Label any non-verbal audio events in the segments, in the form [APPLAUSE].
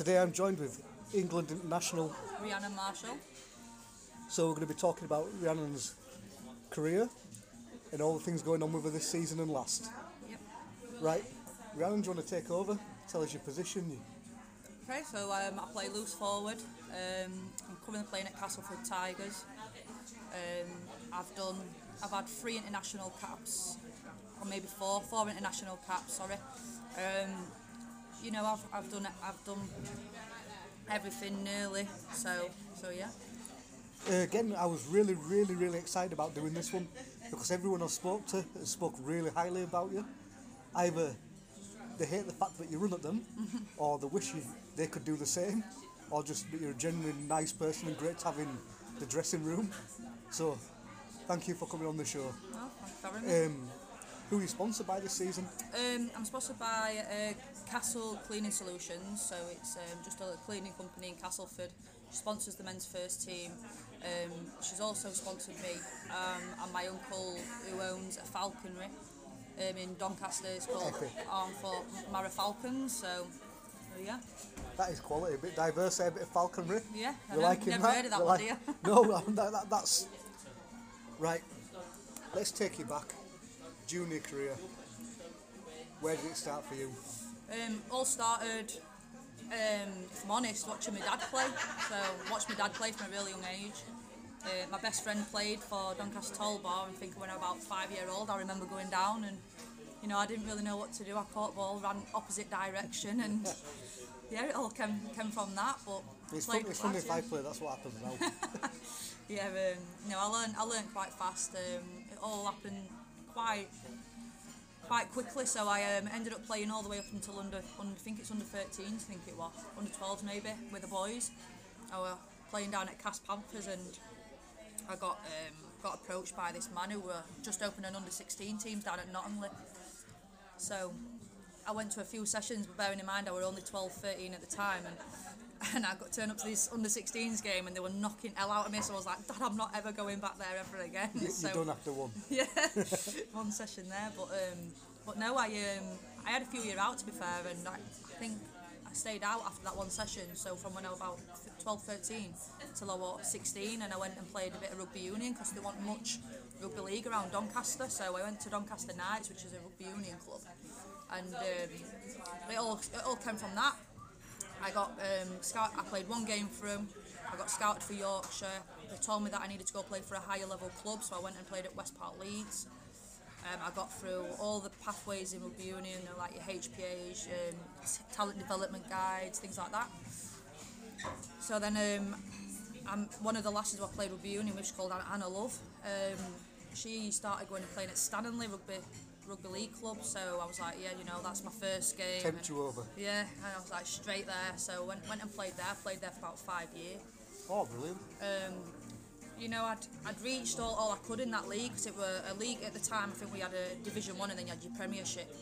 Today I'm joined with England international, Rhiannon Marshall. so we're going to be talking about Rhiannon's career and all the things going on with her this season and last. Yep. Right, Rhiannon, do you want to take over? Tell us your position. Okay, so um, I play loose forward. Um, I'm currently playing at Castleford Tigers. Um, I've done, I've had three international caps, or maybe four, four international caps. Sorry. Um, you know, I've, I've done, I've done everything nearly. So, so yeah. Uh, again, I was really, really, really excited about doing this one because everyone I spoke to has spoke really highly about you. Either they hate the fact that you run at them, [LAUGHS] or they wish you, they could do the same, or just that you're a genuinely nice person and great to have in the dressing room. So, thank you for coming on the show. For. Um, who are you sponsored by this season? Um, I'm sponsored by uh, Castle Cleaning Solutions, so it's um, just a cleaning company in Castleford. She sponsors the men's first team. Um, she's also sponsored me um, and my uncle, who owns a falconry um, in Doncaster. It's called Epic. Armfort Mara Falcons. So, yeah, That is quality, a bit diverse, a bit of falconry. yeah. I You know, liking never that? heard of that You one, like-? [LAUGHS] No, that, that, that's right. Let's take you back. Junior career. Where did it start for you? Um, all started, um, if I'm honest, watching my dad play. So watched my dad play from a really young age. Uh, my best friend played for Doncaster Toll Bar and I think when I was about five year old I remember going down and you know I didn't really know what to do. I caught the ball, ran opposite direction and [LAUGHS] yeah it all came, came from that but It's, fun, it's funny if I play, that's what happens now. [LAUGHS] Yeah, um, no, I learned I learned quite fast. Um, it all happened quite quite quickly. So I um, ended up playing all the way up until under, under I think it's under 13s, I think it was, under 12s maybe, with the boys. I were playing down at Cass Panthers and I got um, got approached by this man who were just opening under 16 teams down at Nottingham. So I went to a few sessions, but bearing in mind I were only 12, 13 at the time, and and I got turned up to this under 16s game, and they were knocking hell out of me. So I was like, Dad, I'm not ever going back there ever again. you, [LAUGHS] so you done after one. yeah, [LAUGHS] one session there, but um, but no, I um, I had a few year out to be fair, and I, I think I stayed out after that one session. So from when I was about 12, 13 till I was 16, and I went and played a bit of rugby union because there wasn't much rugby league around Doncaster. So I went to Doncaster Knights, which is a rugby union club, and um, it all it all came from that. I got um, scout. I played one game for them. I got scouted for Yorkshire. They told me that I needed to go play for a higher level club, so I went and played at West Park Leeds. Um, I got through all the pathways in rugby union, like your HPAs, um, talent development guides, things like that. So then, um, I'm one of the lasses who I played rugby union, which is called Anna Love. Um, she started going and playing at Stanley Rugby Rugby League Club, so I was like, yeah, you know, that's my first game. Tempt you over. Yeah, and I was like straight there. So went went and played there. Played there for about five years. Oh, brilliant. Um, you know, I'd, I'd reached all, all I could in that league because it were a league at the time. I think we had a Division One and then you had your Premiership,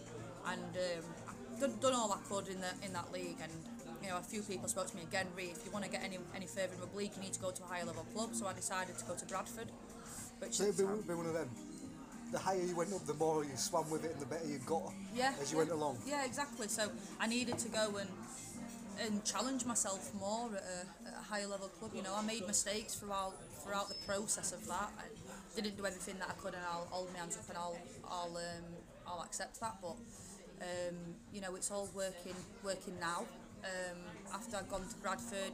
and um, I've done, done all I could in the in that league. And you know, a few people spoke to me again. Re, if you want to get any any further in rugby league, you need to go to a higher level club. So I decided to go to Bradford. Which So it'd be, be one of them. The higher you went up, the more you swam with it and the better you got yeah, as you yeah. went along. Yeah, exactly. So I needed to go and and challenge myself more at a, at a higher level club. You know, I made mistakes throughout throughout the process of that. I didn't do everything that I could, and I'll hold my hands up and I'll I'll um, I'll accept that. But um, you know, it's all working working now. Um, after I'd gone to Bradford,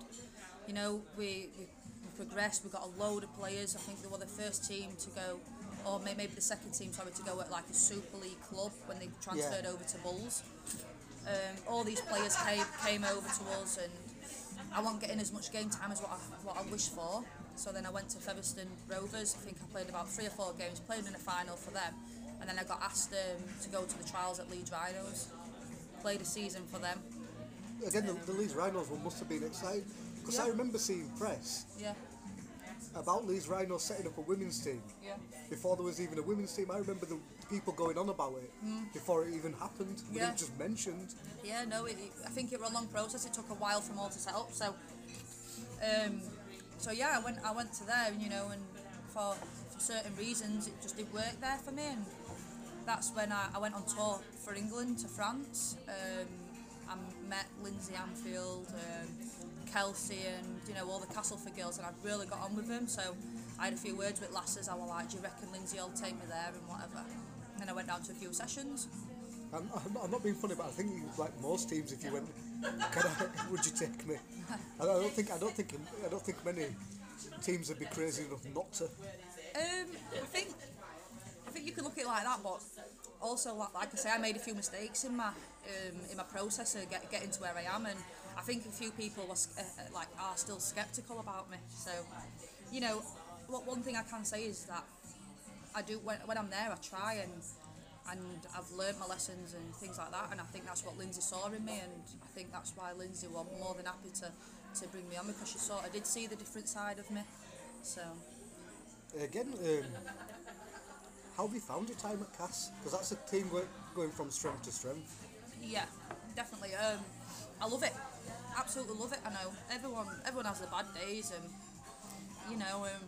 you know, we, we we progressed. We got a load of players. I think they were the first team to go, or may- maybe the second team, sorry, to go at like a Super League club when they transferred over to Bulls. Um, all these players came came over to us, and I wasn't getting as much game time as what I, what I wished for. So then I went to Featherstone Rovers. I think I played about three or four games, played in a final for them, and then I got asked um, to go to the trials at Leeds Rhinos. Played a season for them. Again, the, the Leeds Rhinos one must have been exciting because I remember seeing press Yeah, about Leeds Rhinos setting up a women's team. yeah. Before there was even a women's team, I remember the people going on about it before it even happened. Yeah. It just mentioned. Yeah, no, it, I think it was a long process. It took a while for them all to set up. So, um, so yeah, I went I went to there, you know, and for, for certain reasons it just didn't work there for me. And that's when I, I went on tour for England to France. Um, I met Lindsay Anfield, um, Kelsey, and you know all the Castleford girls, and I really got on with them. So I had a few words with lasses. I was like, "Do you reckon Lindsay will take me there and whatever?" And then I went down to a few sessions. I'm, I'm, not, I'm not being funny, but I think you- like most teams, if you went, I, [LAUGHS] would you take me? I don't think I don't think I don't think many teams would be crazy enough not to. Um, I think I think you can look at it like that, but also like, like I say, I made a few mistakes in my um, in my process of get, getting to where I am, and I think a few people was uh, uh, like are still skeptical about me. So, you know, what one thing I can say is that I do when, when I'm there, I try and and I've learnt my lessons and things like that, and I think that's what Lindsay saw in me, and I think that's why Lindsay was more than happy to to bring me on because she sort of did see the different side of me. So. Again, um, how have you found your time at Cass? Because that's a team go- going from strength to strength. Yeah, definitely. Um, I love it. Absolutely love it. I know everyone. Everyone has their bad days, and you know, um,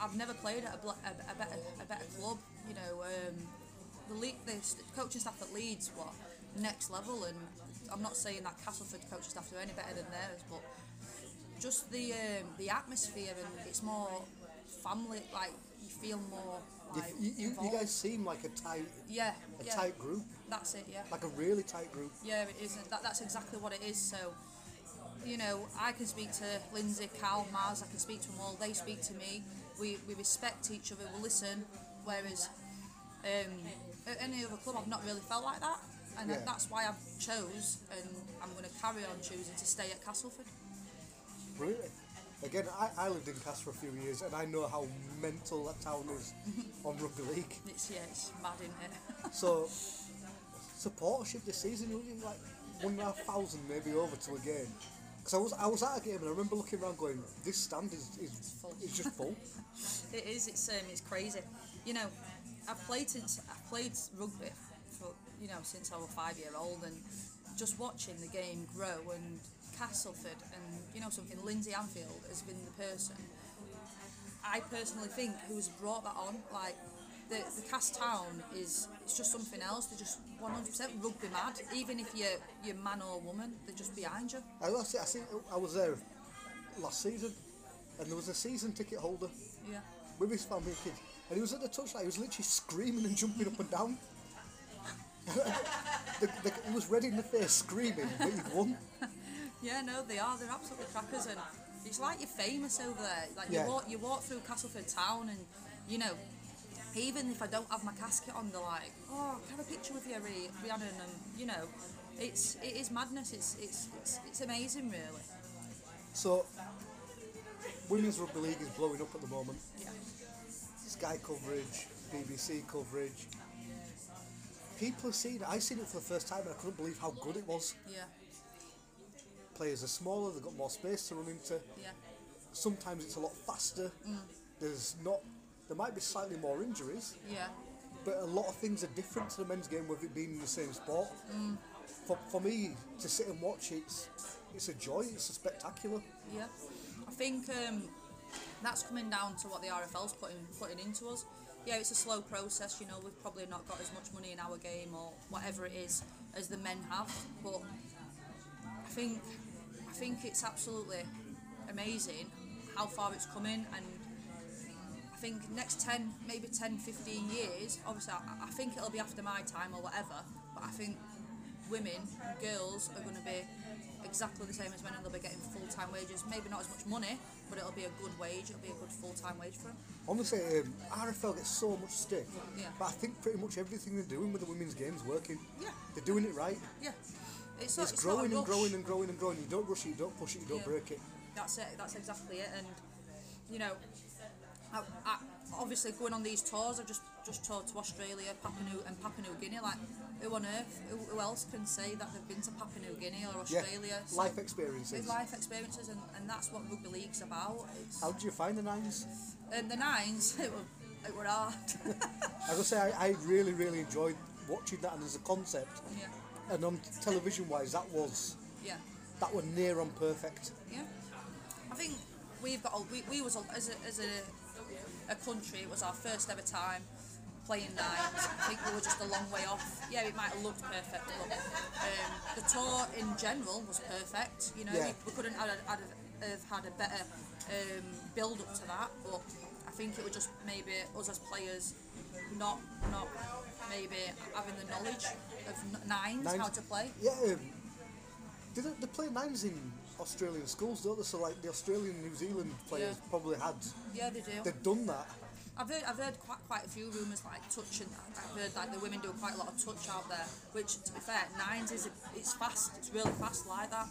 I've never played at a, bl- a, a better a better club. You know, um, the le- the coaching staff at Leeds were next level, and I'm not saying that Castleford coaching staff are any better than theirs, but just the um, the atmosphere and it's more family. Like you feel more You, like you, you, you guys seem like a tight, yeah, a yeah. tight group, That's it. Yeah. like a really tight group. Yeah, it is. That, that's exactly what it is. So, you know, I can speak to Lindsay, Cal, Maz, I can speak to them all. They speak to me. We, we respect each other, we listen. Whereas um, at any other club, I've not really felt like that. And Yeah. that's why I've chose and I'm going to carry on choosing to stay at Castleford. Really? Again, I, I lived in Cass for a few years and I know how mental that town is [LAUGHS] on rugby league. It's, yeah, it's mad, isn't it? So, [LAUGHS] supportership this season, you like one and a half thousand maybe over to a game. Because I was, I was at a game and I remember looking around going, this stand is, is, full. is just full. [LAUGHS] It is. It's um, it's crazy. You know, I've played since I've played rugby for you know since I was five year old, and just watching the game grow and Castleford and you know something. Lindsay Anfield has been the person I personally think who's brought that on. Like the the cast town is it's just something else. They're just 100% rugby mad. Even if you're you're man or woman, they're just behind you. I, I, see- I, see, I was there last season and there was a season ticket holder Yeah. with his family and kids. And he was at the touchline, he was literally screaming and jumping up and down. [LAUGHS] the, the, he was red in the face screaming that he'd won. [LAUGHS] Yeah, no, they are. They're absolutely crackers, and it's like you're famous over there. Like Yeah. you walk, you walk through Castleford town, and you know, even if I don't have my casket on, they're like, "Oh, can I have a picture with you, Rhiannon?" And you know, it's it is madness. It's it's it's, it's amazing, really. So, Women's Rugby League is blowing up at the moment. Yeah. Sky coverage, BBC coverage. People have seen it. I seen it for the first time and I couldn't believe how good it was. Yeah. Players are smaller, they've got more space to run into. Yeah. Sometimes it's a lot faster. Mm. There's not. There might be slightly more injuries, Yeah. but a lot of things are different to the men's game with it being in the same sport. For, for me to sit and watch it's it's a joy. It's a spectacular. Yeah, I think um, that's coming down to what the RFL's putting putting into us. Yeah, it's a slow process. You know, we've probably not got as much money in our game or whatever it is as the men have, but I think I think it's absolutely amazing how far it's coming and. I think next 10, maybe 10, 15 years, obviously I, I think it'll be after my time or whatever, but I think women and girls are going to be exactly the same as men and they'll be getting full-time wages. Maybe not as much money, but it'll be a good wage, it'll be a good full-time wage for them. Honestly, um, RFL gets so much stick, Yeah. but I think pretty much everything they're doing with the women's game is working. Yeah. They're doing it right. Yeah. It's, not, It's, it's growing and growing and growing and growing. You don't rush it, you don't push it, you don't Yeah. break it. That's it. That's exactly it. And you know, I, I, obviously going on these tours, I've just just toured to Australia, Papua New and Papua New Guinea. Like, who on earth? Who, who else can say that they've been to Papua New Guinea or Yeah, Australia? So- life experiences. Life experiences, and, and that's what rugby league's about. It's, How did you find the nines? and the nines, [LAUGHS] it were, it were hard. I gotta say, I, I really, really enjoyed watching that, and as a concept, yeah, and um, on television wise, that was yeah. that were near on perfect. Yeah, I think we've got. a- We, we was as a as a, a country. It was our first ever time playing nines. I think we were just a long way off. Yeah, it might have looked perfect, but um, the tour in general was perfect. You know, Yeah. we, we couldn't have, have, have had a better um, build up to that, but I think it was just maybe us as players not not maybe having the knowledge of nines, Nines. how to play. Yeah, um, they, don't- they play nines in Australian schools, don't they? So like the Australian New Zealand players Yeah. probably had Yeah, they do. They've done that. I've heard, I've heard quite, quite a few rumours like touch and I've heard like the women do quite a lot of touch out there, which to be fair, nines is a, it's fast, it's really fast like that.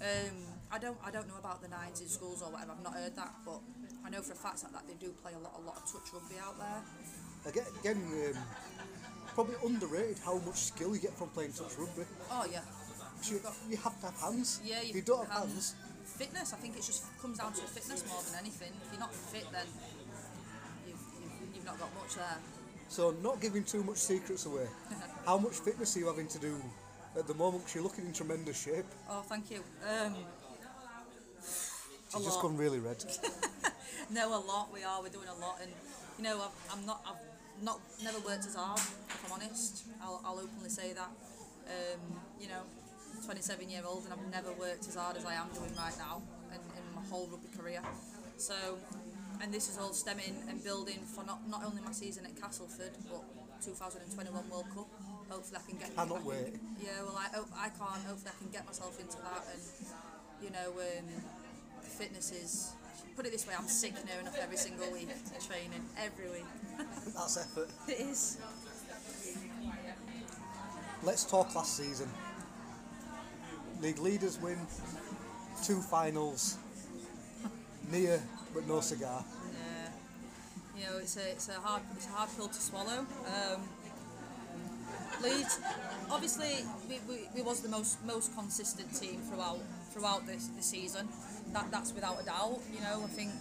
Um, I don't I don't know about the nines in schools or whatever. I've not heard that, but I know for a fact that, that they do play a lot a lot of touch rugby out there. Again, again um, probably underrated how much skill you get from playing touch rugby. Oh yeah, You, you have to have hands. yeah. if you don't have hands, Fitness, I think it just comes down to fitness more than anything. If you're not fit, then you've, you've, you've not got much there. so not giving too much secrets away. [LAUGHS] how much fitness are you having to do at the moment? Because you're looking in tremendous shape. Oh, thank you. Um, She's just gone really red. [LAUGHS] No, a lot. We are. We're doing a lot, and you know, I've, I'm not. I've not never worked as hard. If I'm honest, I'll, I'll openly say that. Um, you know, 27 year old, and I've never worked as hard as I am doing right now, in, in my whole rugby career. So, and this is all stemming and building for not not only my season at Castleford, but 2021 World Cup. Hopefully, I can get. Cannot I can- wait. Yeah, well, I hope I can't. Hopefully, I can get myself into that, and you know, um, fitness is. Put it this way, I'm sick near enough every single week training every week. [LAUGHS] That's effort. It is. Let's talk last season. League leaders win, two finals, near but no cigar. Yeah. You know, it's a it's a hard it's a hard pill to swallow. Um, Leeds, obviously, we, we, we was the most most consistent team throughout throughout this the season. That that's without a doubt. You know, I think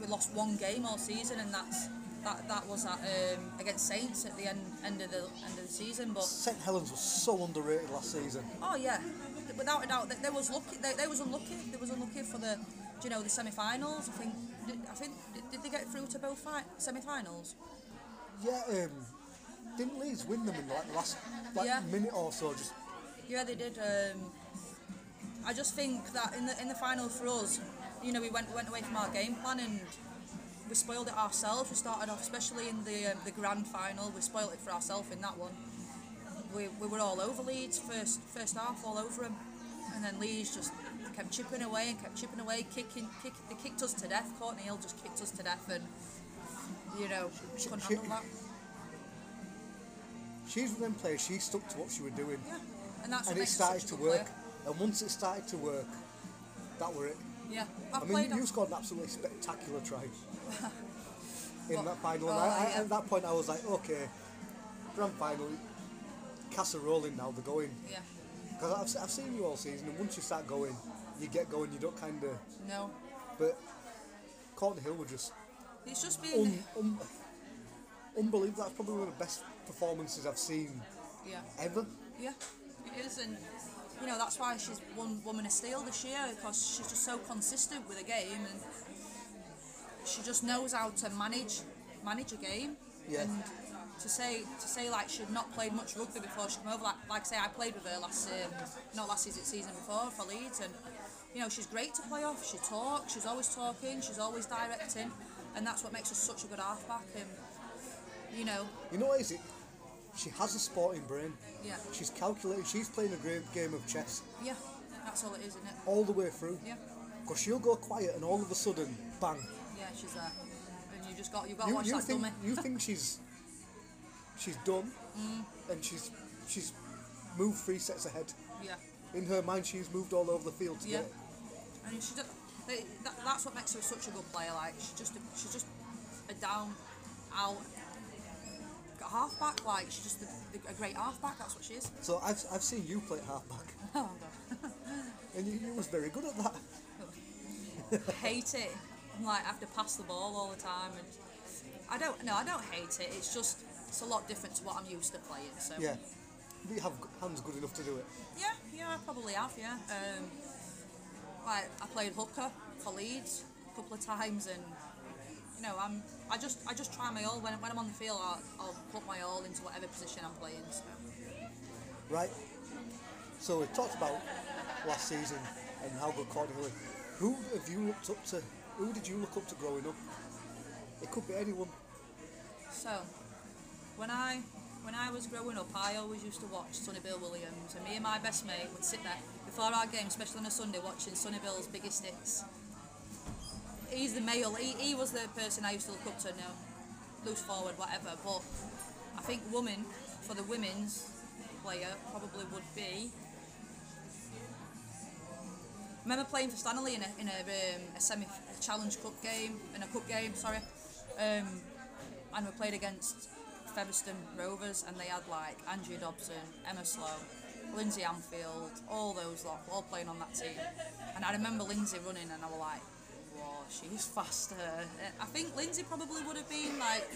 we lost one game all season, and that's that that was at, um, against Saints at the end end of the end of the season. But St Helens was so underrated last season. Oh yeah, without a doubt. They, they was lucky. They, they was unlucky. They was unlucky for the, you know, the semi-finals. I think. Did, I think did, they get through to both fi- semi-finals? Yeah, um, didn't Leeds win them in like the last like Yeah. minute or so? Just Yeah, they did. Um, I just think that in the in the final for us, you know, we went went away from our game plan and we spoiled it ourselves. We started off, especially in the um, the grand final, we spoiled it for ourselves in that one. We, we were all over Leeds first first half, all over them, and then Leeds just kept chipping away and kept chipping away, kicking, kick, they kicked us to death. Courtney Hill just kicked us to death, and you know, couldn't she- handle that. she's of them players. She stuck to what she was doing, Yeah, and that's what and it started to work. player. And once it started to work, that were it. Yeah, I've I played mean, you scored an absolutely spectacular try [LAUGHS] in that final. and Oh, I, I, yeah. Uh, at that point, I was like, okay, grand final, Casa rolling now. They're going. yeah, Because I've, I've seen you all season, and once you start going, you get going. You don't kind of. no, But Courtney Hill were just it's just been. un, un, unbelievable. That's probably one of the best performances I've seen Yeah, ever. yeah, it is, and you know that's why she's won Woman of Steel this year because she's just so consistent with a game and she just knows how to manage manage a game. Yeah. And to say to say like she'd not played much rugby before she came over, like like I say I played with her last um, not last season season before for Leeds and you know she's great to play off. She talks, she's always talking, she's always directing, and that's what makes her such a good halfback. And you know, You know what is it? She has a sporting brain. yeah, She's calculated. She's playing a great game of chess yeah, that's all it is, isn't it? all the way through. Yeah. Because she'll go quiet, and all of a sudden, bang. Yeah, she's there. And you just got you got to You, watch you that think dummy. you think she's she's done, Mm. and she's she's moved three sets ahead. Yeah. In her mind, she's moved all over the field to Yeah. get it. And she that, that's what makes her such a good player. Like she's just a, she's just a down out halfback. Like she's just a, a great halfback. That's what she is. So I've, I've seen you play halfback, [LAUGHS] Oh god. [LAUGHS] and you, you was very good at that. [LAUGHS] I hate it. I'm like I have to pass the ball all the time, and I don't. No, I don't hate it. It's just it's a lot different to what I'm used to playing. So Yeah. You have hands good enough to do it. Yeah, yeah, I probably have, yeah. Um, like, I played hooker for Leeds a couple of times and you know, I'm I just I just try my all when, when I'm on the field. I'll, I'll put my all into whatever position I'm playing. So. Right. So we talked about last season and how good Cornwall. Who have you looked up to? Who did you look up to growing up? It could be anyone. So, when I when I was growing up, I always used to watch Sonny Bill Williams, and me and my best mate would sit there before our game, especially on a Sunday, watching Sonny Bill's Biggest Hits. He's the male. He, he was the person I used to look up to. Now, loose forward, whatever. But I think woman for the women's player probably would be. I remember playing for Stanley in a in a, um, a semi a challenge cup game in a cup game. Sorry, um, and we played against Featherstone Rovers, and they had like Andrea Dobson, Emma Slowe, Lindsay Anfield, all those lot, all playing on that team. And I remember Lindsay running, and I was like, "Whoa, she's [LAUGHS] faster." I think Lindsay probably would have been like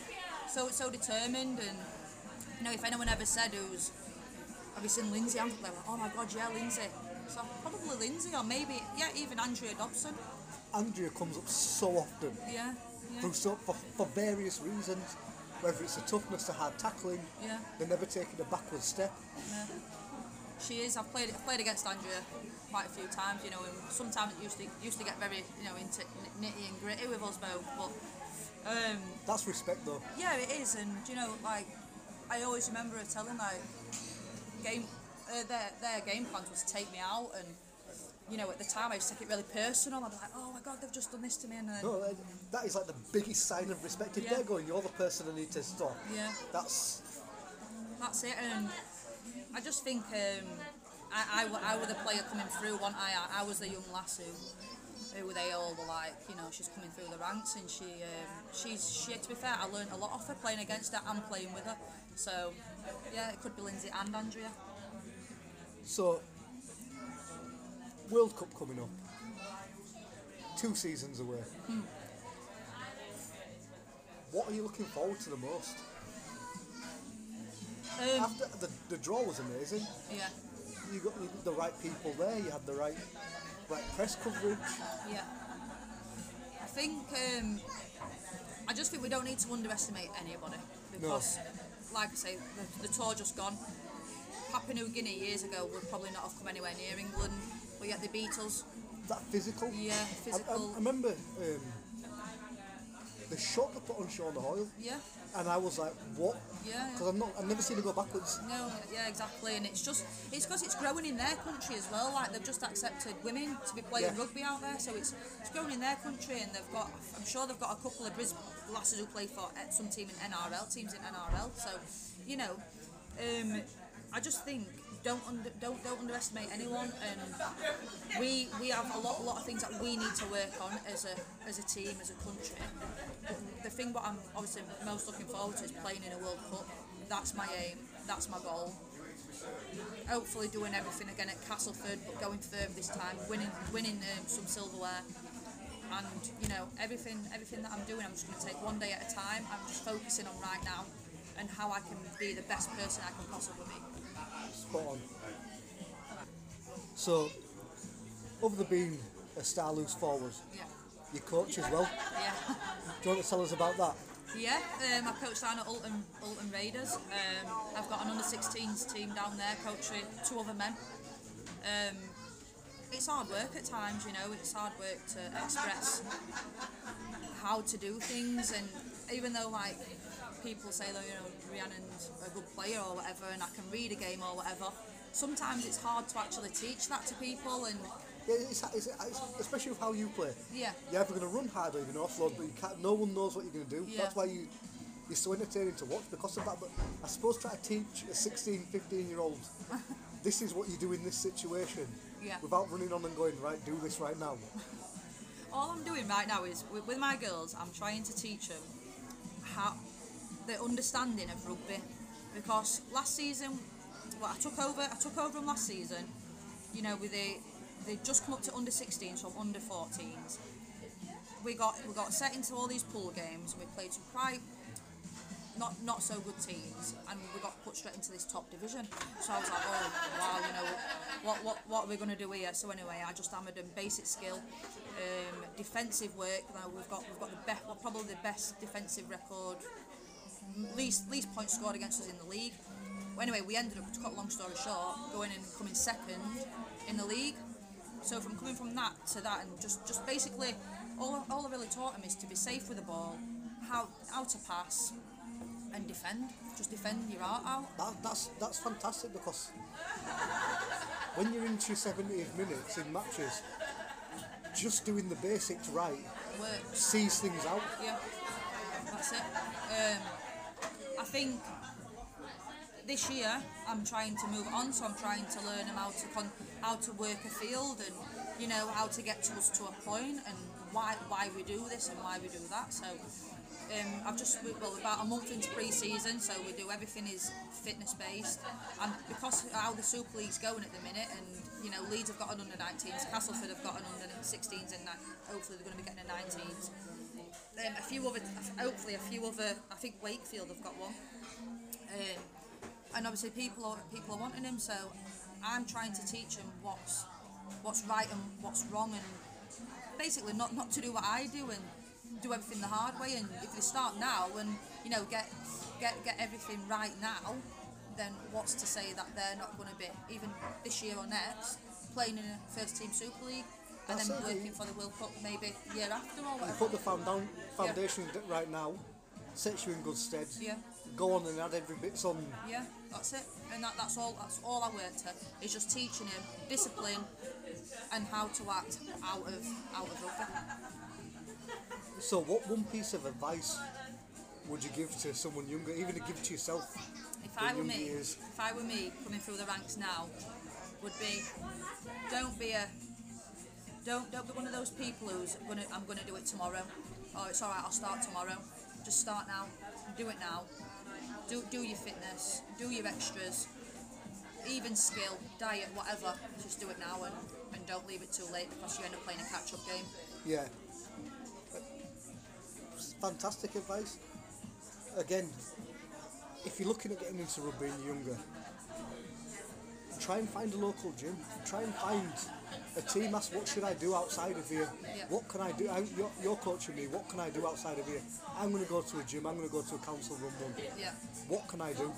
so so determined, and you know, if anyone ever said who's have you seen Lindsay Anfield? They were, oh my god, yeah, Lindsay. So probably Lindsay, or maybe yeah, even Andrea Dobson. Andrea comes up so often Yeah, yeah, through so, for, for various reasons. Whether it's the toughness to hard tackling, yeah. they're never taking a backward step. Yeah. She is. I've played. I've played against Andrea quite a few times. You know, and sometimes it used to used to get very you know into nitty and gritty with us both. But um, That's respect though. yeah, it is. And you know, like I always remember her telling like game uh, their their game plans was to take me out and. You know, at the time I used to take it really personal. I'd be like, "Oh my God, they've just done this to me," and then No, uh, that is like the biggest sign of respect. If Yeah. they're going, you're the person I need to stop. yeah, That's That's it, and I just think um, I, I, I was the player coming through. One, I, I was the young lass who, who they all were like, you know, she's coming through the ranks, and she, um, she's, she. To be fair, I learned a lot off her playing against her and playing with her. So, yeah, it could be Lindsay and Andrea. so. World Cup coming up. Two seasons away. What are you looking forward to the most? Um, After the, the draw was amazing. yeah, You got, you got the right people there. You had the right right press coverage. yeah. I think um, I just think we don't need to underestimate anybody because, like I say, the, the tour just gone. Papua New Guinea years ago would probably not have come anywhere near England, but yet the Beatles. That physical. Yeah, I, I, physical. I remember um, the shot they put on Shona Hoyle, Yeah, and I was like, "What?" yeah. Because I've not, I've never seen it go backwards. No, yeah, exactly, and it's just it's because it's growing in their country as well. Like they've just accepted women to be playing Yeah. rugby out there, so it's it's growing in their country, and they've got I'm sure they've got a couple of Brisbane lasses who play for uh, some team in NRL teams in NRL. So, you know, um, I just think don't under, don't don't underestimate anyone, and we we have a lot a lot of things that we need to work on as a as a team as a country. But the thing what I'm obviously most looking forward to is playing in a World Cup. That's my aim. That's my goal. Hopefully doing everything again at Castleford, but going further this time, winning winning um, some silverware, and you know everything everything that I'm doing, I'm just going to take one day at a time. I'm just focusing on right now and how I can be the best person I can possibly be. Spot on. So, other than being a star loose forward, Yeah, you coach as well. yeah. Do you want to tell us about that? Yeah, um, I coach down at Alton, Alton Raiders. Um, I've got an under 16s team down there coaching two other men. Um, it's hard work at times, you know, it's hard work to express how to do things. And even though, like, people say, that, you know, Rhiannon's a good player or whatever, and I can read a game or whatever, sometimes it's hard to actually teach that to people. And Yeah, it's, it's, it's, especially with how you play. yeah, You're either going to run hard or you're going to offload, but you can't, no one knows what you're going to do. Yeah. That's why you, you're so entertaining to watch because of that. But I suppose try to teach a 16, 15 year old [LAUGHS] this is what you do in this situation Yeah. without running on and going, right, do this right now. [LAUGHS] all I'm doing right now is with, with my girls, I'm trying to teach them how the understanding of rugby because last season, well, I took over. I took over them last season. You know, with the they just come up to under 16s from under 14s. We got we got set into all these pool games. We played some quite not not so good teams, and we got put straight into this top division. So I was like, oh wow, you know, what what what are we going to do here? So anyway, I just hammered them basic skill, um, defensive work. Now we've got we've got the best, well, probably the best defensive record, least least points scored against us in the league. Well, anyway, we ended up, to cut a long story short, going and coming second in the league. So from coming from that to that, and just just basically, all all I really taught him is to be safe with the ball, how how to pass, and defend. Just defend your heart out. That, that's that's fantastic because when you're into 70th minutes in matches, just doing the basics right Work. sees things out. Yeah, that's it. Um, I think this year I'm trying to move on, so I'm trying to learn how to con how to work a field and you know how to get to us to a point and why why we do this and why we do that. So um, I've just well about a month into pre-season, so we do everything is fitness based, and because how the Super League's going at the minute, and you know Leeds have got an under 19s, Castleford have got an under 16s, and hopefully they're going to be getting a 19s. Um, a few other, hopefully a few other. I think Wakefield have got one. Um, and obviously people are people are wanting him, so I'm trying to teach him what's what's right and what's wrong, and basically not not to do what I do and do everything the hard way. And if they start now and you know get get get everything right now, then what's to say that they're not going to be even this year or next playing in a first team Super League and That's then it. working for the World Cup maybe year after or You put the foundation, foundation d- right now, sets you in good stead. Yeah. Go on and add every bits on. Yeah, that's it. And that, that's all that's all I worked at is just teaching him discipline and how to act out of out of rugby. So, what one piece of advice would you give to someone younger, even to give to yourself? If I were me, years? if I were me coming through the ranks now, would be don't be a don't don't be one of those people who's gonna I'm gonna do it tomorrow. Oh, it's all right. I'll start tomorrow. Just start now. Do it now. Do do your fitness. Do your extras. Even skill, diet, whatever. Just do it now and, and don't leave it too late because you end up playing a catch up game. Yeah. Fantastic advice. Again, if you're looking at getting into rugby and you're younger, try and find a local gym. Try and find a team. Ask what should I do outside of here? Yeah. What can I do? I, you're, you're coaching me. What can I do outside of here? I'm going to go to a gym. I'm going to go to a council run one. Yeah. What can I do?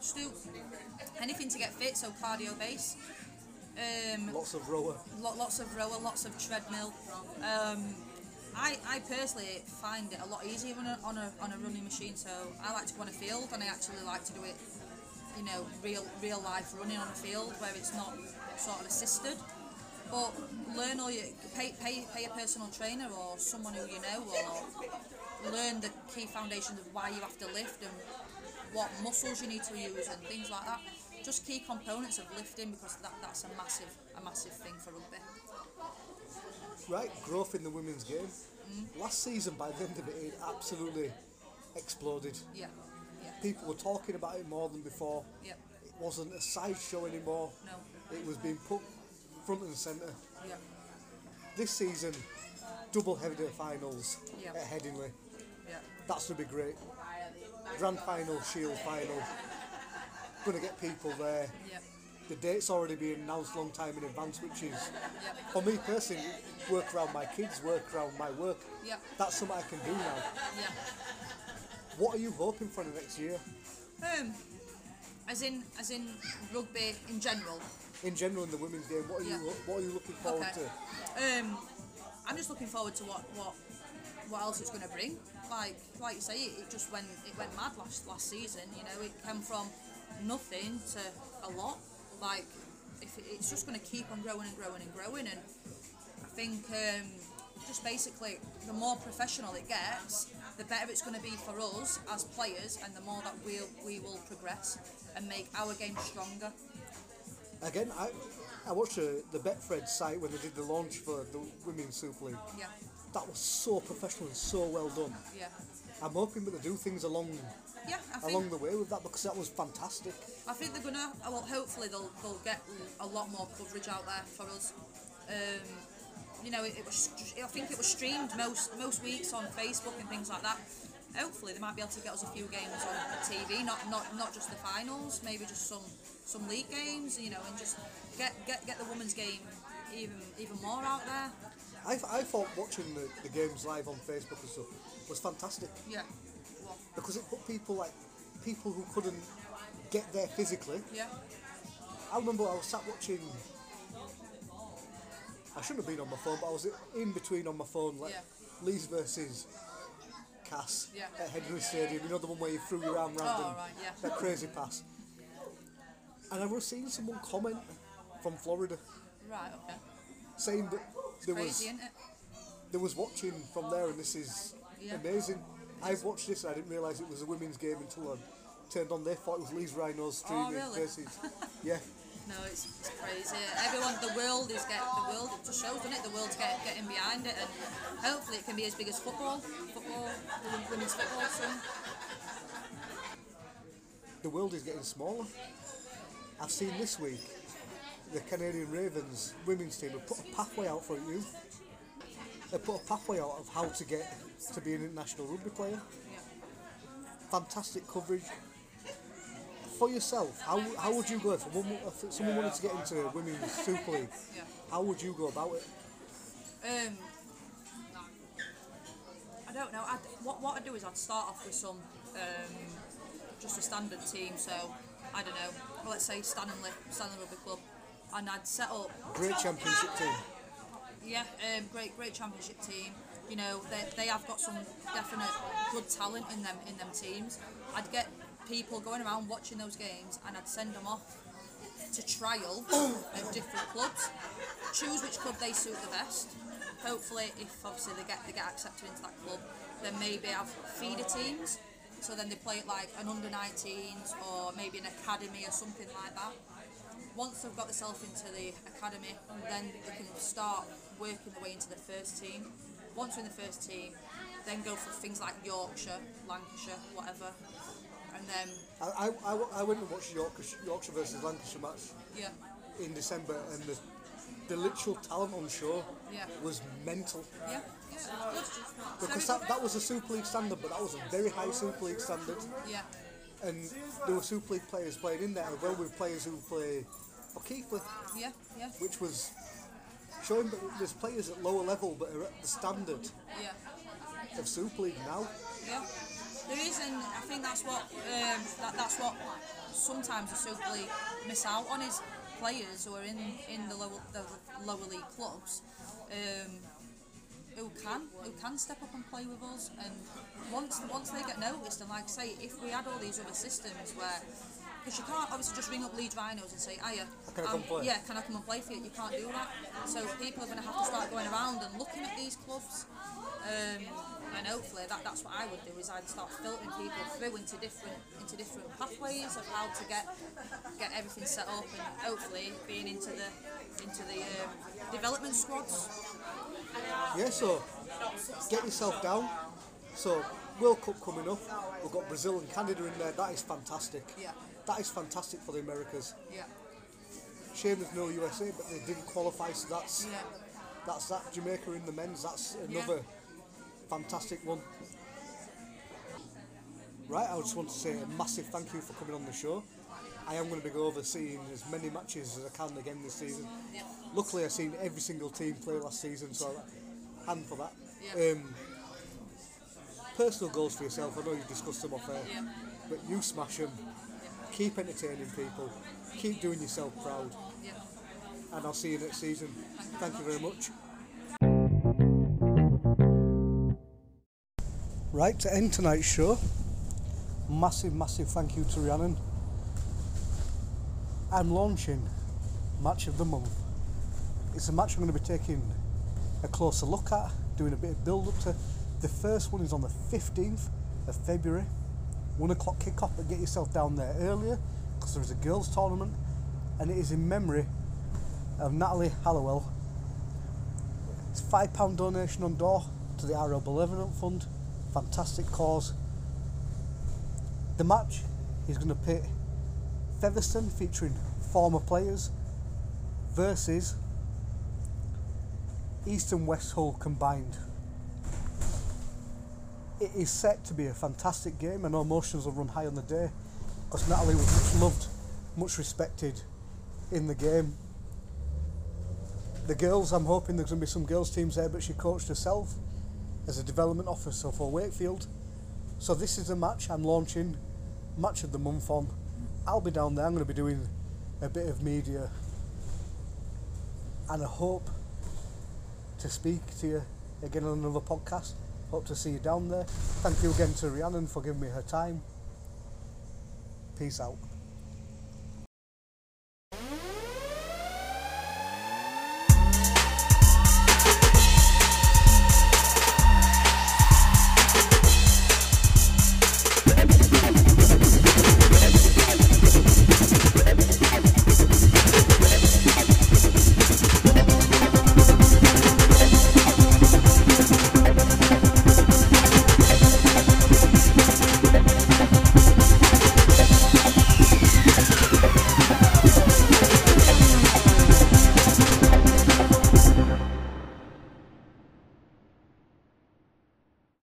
Just do anything to get fit, so cardio base. Um, Lots of rower. lo- lots of rower, lots of treadmill. Um, I, I personally find it a lot easier on a, on a on a running machine. So I like to go on a field, and I actually like to do it, you know, real real life running on a field where it's not sort of assisted. But learn all your pay pay pay a personal trainer or someone who you know, or learn the key foundations of why you have to lift and what muscles you need to use and things like that. Just key components of lifting because that, that's a massive a massive thing for rugby. Right, growth in the women's game. Mm-hmm. Last season, by the end of it, it absolutely exploded. Yeah, yeah, People were talking about it more than before. yeah. It wasn't a sideshow anymore. No, It was being put front and centre. yeah, This season, double header finals Yeah. at Headingley. yeah, That's going to be great. Grand final, Shield final. Going to get people there. yeah, The date's already been announced long time in advance, which is, yeah, for me personally, work around my kids, work around my work. yeah, That's something I can do now. yeah. What are you hoping for the next year? Um, as in, as in rugby in general. In general, in the women's game, what are Yeah. you what are you looking forward Okay. to? Um, I'm just looking forward to what what what else it's going to bring. Like like you say, it, it just went it went mad last last season. You know, it came from nothing to a lot. Like if it, it's just going to keep on growing and growing and growing, and I think um, just basically the more professional it gets, the better it's going to be for us as players, and the more that we'll we will progress and make our game stronger. Again, I I watched uh, the Betfred site when they did the launch for the Women's Super League. Yeah, That was so professional and so well done. yeah, I'm hoping that they do things along yeah. Think along the way with that because that was fantastic. I think they're gonna. Well, hopefully they'll they'll get a lot more coverage out there for us. Um, you know, it, it was. I think it was streamed most most weeks on Facebook and things like that. hopefully they might be able to get us a few games on TV, not not not just the finals, maybe just some some league games, you know, and just get get get the women's game even even more out there. I, I thought watching the, the games live on Facebook and stuff was fantastic Yeah. because it put people like people who couldn't get there physically. Yeah. I remember I was sat watching. I shouldn't have been on my phone, but I was in between on my phone, like Yeah. Leeds versus Cass Yeah. at Headingley Stadium. You know the one where you threw your arm round Oh, and right, yeah. that crazy pass. And I was seeing someone comment from Florida Right. Okay. saying that there was Crazy, isn't it? there was watching from there, and this is Yeah. amazing. I've watched this, and I didn't realise it was a women's game until I turned on. They thought it was Leeds Rhinos streaming Oh, really? versus [LAUGHS] yeah. No, it's, it's crazy. Everyone, the world is get the world. It just shows, doesn't it? The world's get, getting behind it, and hopefully it can be as big as football, football, women- women's football soon. the world is getting smaller. I've seen this week the Canadian Ravens women's team have put a pathway out for you. They put a pathway out of how to get to be an international rugby player. Fantastic coverage. For yourself, how, how would you go if, one, if someone wanted to get into a women's Super League? How would you go about it? Um, I don't know. I'd, what what I'd do is I'd start off with some um, just a standard team. So I don't know. Let's say Stanley Stanley Rugby Club, and I'd set up Great championship team. Yeah, um, great, great championship team. You know, they, they have got some definite good talent in them in them teams. I'd get people going around watching those games, and I'd send them off to trial [COUGHS] at different clubs. Choose which club they suit the best. Hopefully, if obviously they get they get accepted into that club, then maybe I've feeder teams. So then they play it like an under 19s or maybe an academy or something like that. Once they've got themselves into the academy, then they can start working their way into the first team. Once they're in the first team, then go for things like Yorkshire, Lancashire, whatever, and then I, I, I, I went and watched Yorkshire, Yorkshire versus Lancashire match yeah, in December, and the, the literal talent on show Yeah. was mental. yeah, yeah. Because that, that was a Super League standard, but that was a very high Super League standard. yeah, And there were Super League players playing in there as well with players who play for Keighley, yeah, yeah, which was showing that there's players at lower level but are at the standard yeah. of Super League now. Yeah, there is, and I think that's what um, that, that's what sometimes the Super League miss out on is players who are in in the lower the lower league clubs. Um, who can who can step up and play with us and once once they get noticed and like I say if we had all these other systems where because you can't obviously just ring up Leeds Rhinos and say hiya Can play?" yeah can I come and play for you you can't do that so people are going to have to start going around and looking at these clubs um, and hopefully that, that's what I would do is I'd start filtering people through into different into different pathways of how to get get everything set up and hopefully being into the into the um, development squads Yeah, so get yourself down. So World Cup coming up, we've got Brazil and Canada in there. That is fantastic. Yeah. That is fantastic for the Americas. yeah Shame there's no USA, but they didn't qualify, so that's yeah that's that. Jamaica in the men's. That's another fantastic one. Right, I just want to say a massive thank you for coming on the show. I am going to be overseeing as many matches as I can again this season. Luckily, I've seen every single team play last season, so hand for that. Um, personal goals for yourself. I know you've discussed them off air, but you smash them. Keep entertaining people. Keep doing yourself proud, and I'll see you next season. Thank you very much. Right, to end tonight's show, massive, massive thank you to Rhiannon. I'm launching Match of the Month. It's a match I'm going to be taking a closer look at, doing a bit of build up to. The first one is on the 15th of February, 1 o'clock kick off, but get yourself down there earlier because there is a girls' tournament and it is in memory of Natalie Hallowell. It's £5 donation on door to the RL Benevolent Fund. Fantastic cause. The match is going to pit Featherstone featuring former players versus East and West Hull combined. it is set to be a fantastic game. I know emotions will run high on the day because Natalie was much loved, much respected in the game. The girls, I'm hoping there's going to be some girls' teams there, but she coached herself as a development officer for Wakefield. So this is a match I'm launching, match of the month on. I'll be down there. I'm going to be doing a bit of media, and I hope to speak to you again on another podcast. Hope to see you down there. Thank you again to Rhiannon for giving me her time. Peace out.